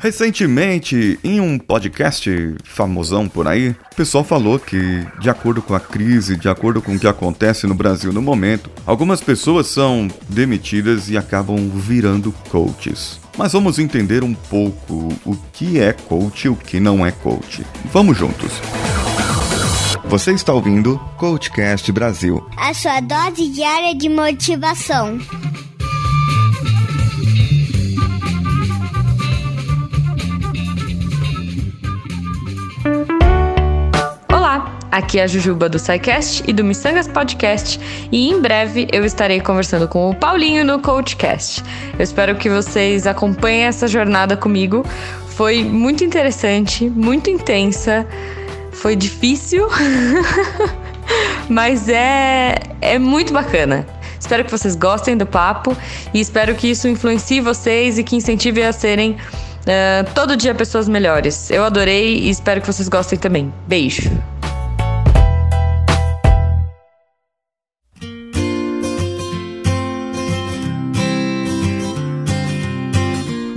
Recentemente, em um podcast famosão por aí, o pessoal falou que, de acordo com a crise, de acordo com o que acontece no Brasil no momento, algumas pessoas são demitidas e acabam virando coaches. Mas vamos entender um pouco o que é coach e o que não é coach. Vamos juntos. Você está ouvindo Coachcast Brasil a sua dose diária de motivação. Aqui é a Jujuba do SciCast e do Missangas Podcast e em breve eu estarei conversando com o Paulinho no CoachCast. Eu espero que vocês acompanhem essa jornada comigo. Foi muito interessante, muito intensa, foi difícil, mas é, é muito bacana. Espero que vocês gostem do papo e espero que isso influencie vocês e que incentive a serem uh, todo dia pessoas melhores. Eu adorei e espero que vocês gostem também. Beijo!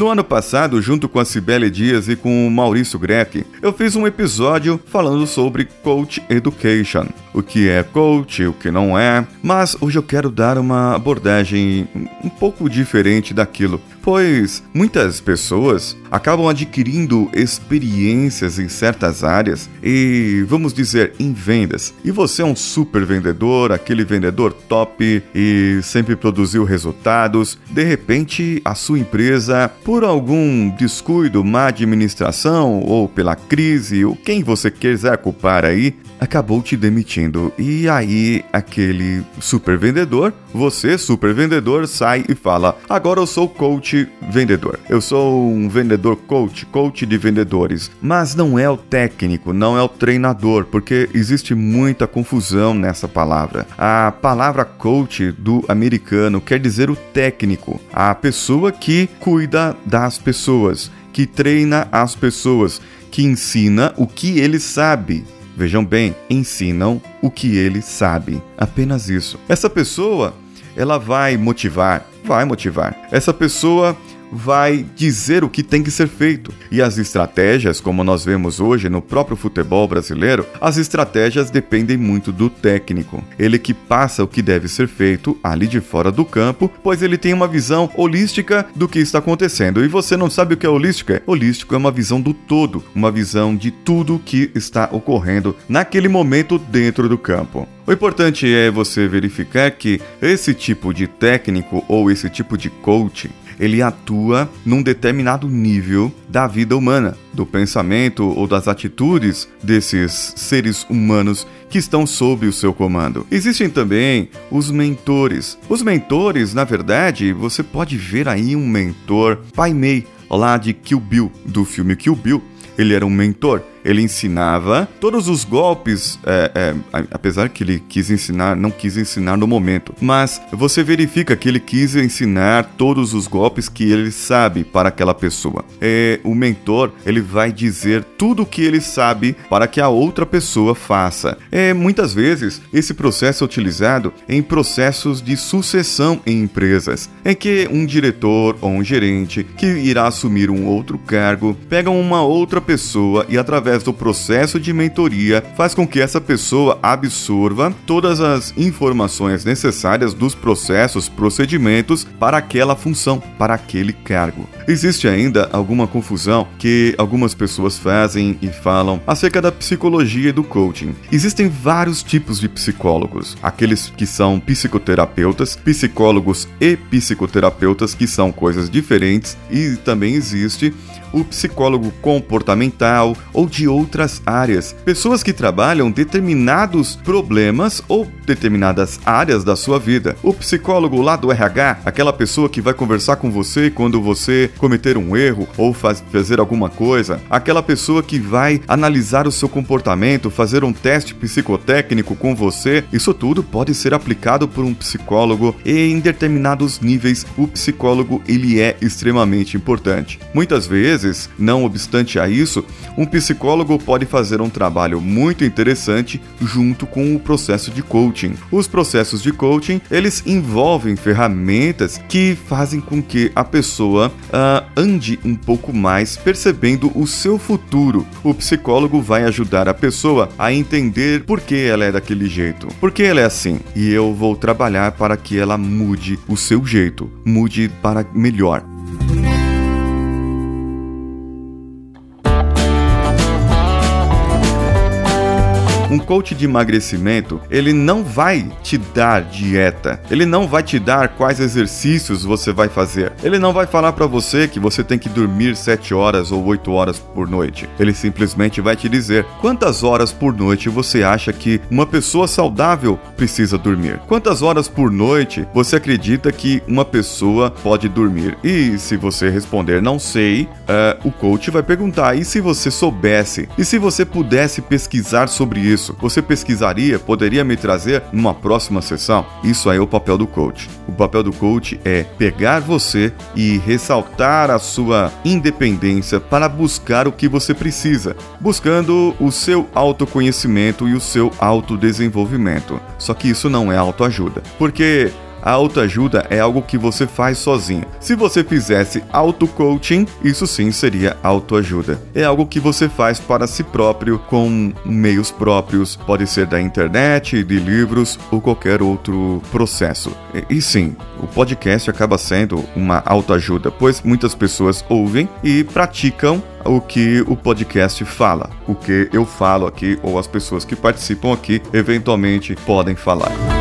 No ano passado, junto com a Cibele Dias e com o Maurício Greck, eu fiz um episódio falando sobre Coach Education. O que é coach, o que não é, mas hoje eu quero dar uma abordagem um pouco diferente daquilo pois muitas pessoas acabam adquirindo experiências em certas áreas e, vamos dizer, em vendas. E você é um super vendedor, aquele vendedor top e sempre produziu resultados. De repente, a sua empresa, por algum descuido, má administração ou pela crise, ou quem você quiser culpar aí, acabou te demitindo. E aí, aquele super vendedor, você, super vendedor, sai e fala: Agora eu sou coach vendedor. Eu sou um vendedor coach, coach de vendedores. Mas não é o técnico, não é o treinador, porque existe muita confusão nessa palavra. A palavra coach do americano quer dizer o técnico, a pessoa que cuida das pessoas, que treina as pessoas, que ensina o que ele sabe. Vejam bem, ensinam o que ele sabe. Apenas isso. Essa pessoa, ela vai motivar, vai motivar. Essa pessoa vai dizer o que tem que ser feito. E as estratégias, como nós vemos hoje no próprio futebol brasileiro, as estratégias dependem muito do técnico. Ele que passa o que deve ser feito ali de fora do campo, pois ele tem uma visão holística do que está acontecendo. E você não sabe o que é holística? Holístico é uma visão do todo, uma visão de tudo que está ocorrendo naquele momento dentro do campo. O importante é você verificar que esse tipo de técnico ou esse tipo de coaching ele atua num determinado nível da vida humana, do pensamento ou das atitudes desses seres humanos que estão sob o seu comando. Existem também os mentores. Os mentores, na verdade, você pode ver aí um mentor, Pai Mei, lá de Kill Bill, do filme Kill Bill. Ele era um mentor ele ensinava todos os golpes, é, é, apesar que ele quis ensinar, não quis ensinar no momento, mas você verifica que ele quis ensinar todos os golpes que ele sabe para aquela pessoa. É, o mentor ele vai dizer tudo o que ele sabe para que a outra pessoa faça. É, muitas vezes esse processo é utilizado em processos de sucessão em empresas, em que um diretor ou um gerente que irá assumir um outro cargo pega uma outra pessoa e através através do processo de mentoria, faz com que essa pessoa absorva todas as informações necessárias dos processos, procedimentos para aquela função, para aquele cargo. Existe ainda alguma confusão que algumas pessoas fazem e falam acerca da psicologia e do coaching. Existem vários tipos de psicólogos: aqueles que são psicoterapeutas, psicólogos e psicoterapeutas, que são coisas diferentes, e também existe o psicólogo comportamental ou de outras áreas. Pessoas que trabalham determinados problemas ou determinadas áreas da sua vida. O psicólogo lá do RH, aquela pessoa que vai conversar com você quando você cometer um erro ou faz, fazer alguma coisa. Aquela pessoa que vai analisar o seu comportamento, fazer um teste psicotécnico com você. Isso tudo pode ser aplicado por um psicólogo e em determinados níveis o psicólogo ele é extremamente importante. Muitas vezes, não obstante a isso, um psicólogo psicólogo pode fazer um trabalho muito interessante junto com o processo de coaching. Os processos de coaching, eles envolvem ferramentas que fazem com que a pessoa uh, ande um pouco mais percebendo o seu futuro. O psicólogo vai ajudar a pessoa a entender por que ela é daquele jeito, por que ela é assim. E eu vou trabalhar para que ela mude o seu jeito, mude para melhor. Um coach de emagrecimento, ele não vai te dar dieta, ele não vai te dar quais exercícios você vai fazer. Ele não vai falar para você que você tem que dormir 7 horas ou 8 horas por noite. Ele simplesmente vai te dizer quantas horas por noite você acha que uma pessoa saudável precisa dormir. Quantas horas por noite você acredita que uma pessoa pode dormir? E se você responder não sei, uh, o coach vai perguntar: e se você soubesse? E se você pudesse pesquisar sobre isso? Isso? Você pesquisaria? Poderia me trazer numa próxima sessão? Isso aí é o papel do coach. O papel do coach é pegar você e ressaltar a sua independência para buscar o que você precisa, buscando o seu autoconhecimento e o seu autodesenvolvimento. Só que isso não é autoajuda, porque a autoajuda é algo que você faz sozinho. Se você fizesse auto-coaching, isso sim seria autoajuda. É algo que você faz para si próprio com meios próprios, pode ser da internet, de livros ou qualquer outro processo. E, e sim, o podcast acaba sendo uma autoajuda, pois muitas pessoas ouvem e praticam o que o podcast fala, o que eu falo aqui ou as pessoas que participam aqui eventualmente podem falar.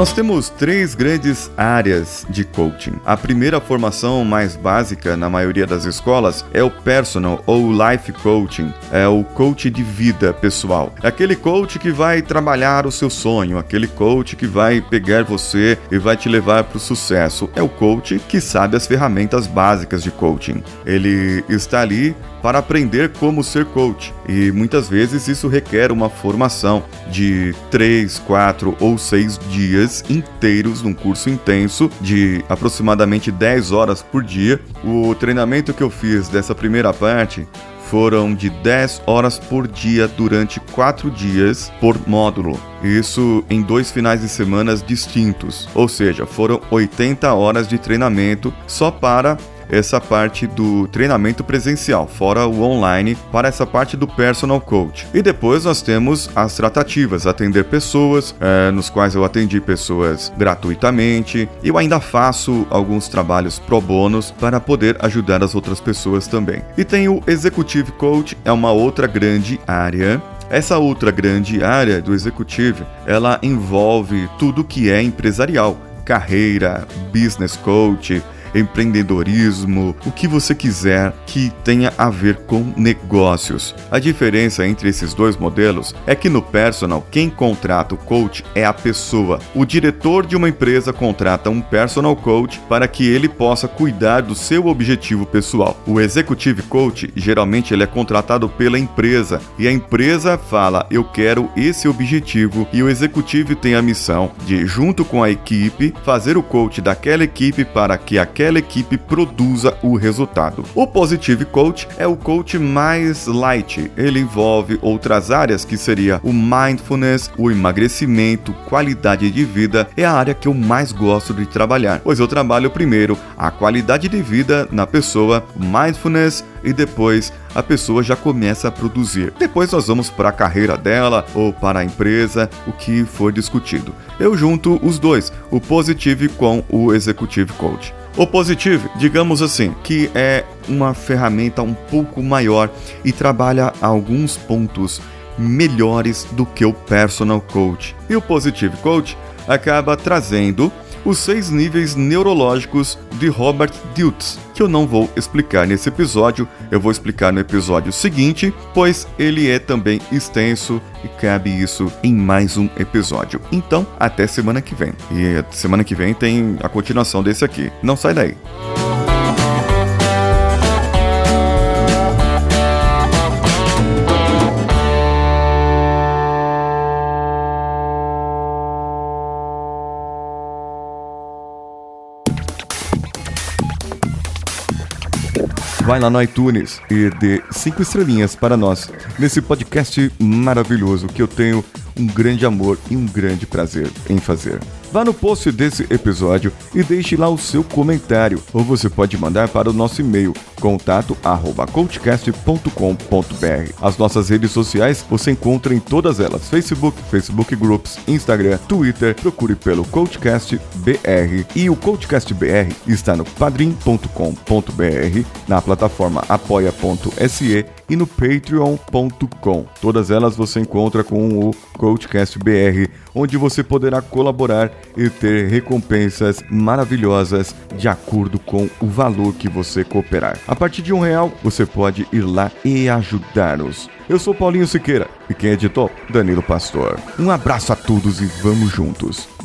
Nós temos três grandes áreas de coaching. A primeira formação mais básica na maioria das escolas é o personal ou life coaching, é o coach de vida pessoal. É aquele coach que vai trabalhar o seu sonho, aquele coach que vai pegar você e vai te levar para o sucesso. É o coach que sabe as ferramentas básicas de coaching. Ele está ali para aprender como ser coach. E muitas vezes isso requer uma formação de 3, 4 ou 6 dias inteiros num curso intenso de aproximadamente 10 horas por dia. O treinamento que eu fiz dessa primeira parte foram de 10 horas por dia durante 4 dias por módulo. Isso em dois finais de semana distintos, ou seja, foram 80 horas de treinamento só para essa parte do treinamento presencial, fora o online, para essa parte do personal coach. E depois nós temos as tratativas, atender pessoas, é, nos quais eu atendi pessoas gratuitamente. Eu ainda faço alguns trabalhos pro bônus para poder ajudar as outras pessoas também. E tem o Executive Coach, é uma outra grande área essa outra grande área do executivo, ela envolve tudo que é empresarial, carreira, business coach, empreendedorismo, o que você quiser que tenha a ver com negócios. A diferença entre esses dois modelos é que no personal, quem contrata o coach é a pessoa. O diretor de uma empresa contrata um personal coach para que ele possa cuidar do seu objetivo pessoal. O executive coach, geralmente ele é contratado pela empresa e a empresa fala: "Eu quero esse objetivo" e o executivo tem a missão de junto com a equipe fazer o coach daquela equipe para que aquela aquela equipe produza o resultado. O Positive Coach é o coach mais light. Ele envolve outras áreas que seria o mindfulness, o emagrecimento, qualidade de vida. É a área que eu mais gosto de trabalhar, pois eu trabalho primeiro a qualidade de vida na pessoa, mindfulness e depois a pessoa já começa a produzir. Depois nós vamos para a carreira dela ou para a empresa, o que for discutido. Eu junto os dois, o Positive com o Executive Coach. O Positive, digamos assim, que é uma ferramenta um pouco maior e trabalha alguns pontos melhores do que o Personal Coach. E o Positive Coach acaba trazendo os seis níveis neurológicos de Robert Diltz, que eu não vou explicar nesse episódio, eu vou explicar no episódio seguinte, pois ele é também extenso e cabe isso em mais um episódio. Então, até semana que vem. E semana que vem tem a continuação desse aqui. Não sai daí. Vai lá no iTunes e dê cinco estrelinhas para nós nesse podcast maravilhoso que eu tenho um grande amor e um grande prazer em fazer. Vá no post desse episódio e deixe lá o seu comentário, ou você pode mandar para o nosso e-mail contato@coachcast.com.br. As nossas redes sociais você encontra em todas elas: Facebook, Facebook Groups, Instagram, Twitter. Procure pelo Coachcast BR e o Coachcast BR está no padrim.com.br, na plataforma apoia.se e no patreon.com. Todas elas você encontra com o Coachcast BR, onde você poderá colaborar e ter recompensas maravilhosas de acordo com o valor que você cooperar. A partir de um real, você pode ir lá e ajudar-nos. Eu sou Paulinho Siqueira e quem editou? Danilo Pastor. Um abraço a todos e vamos juntos.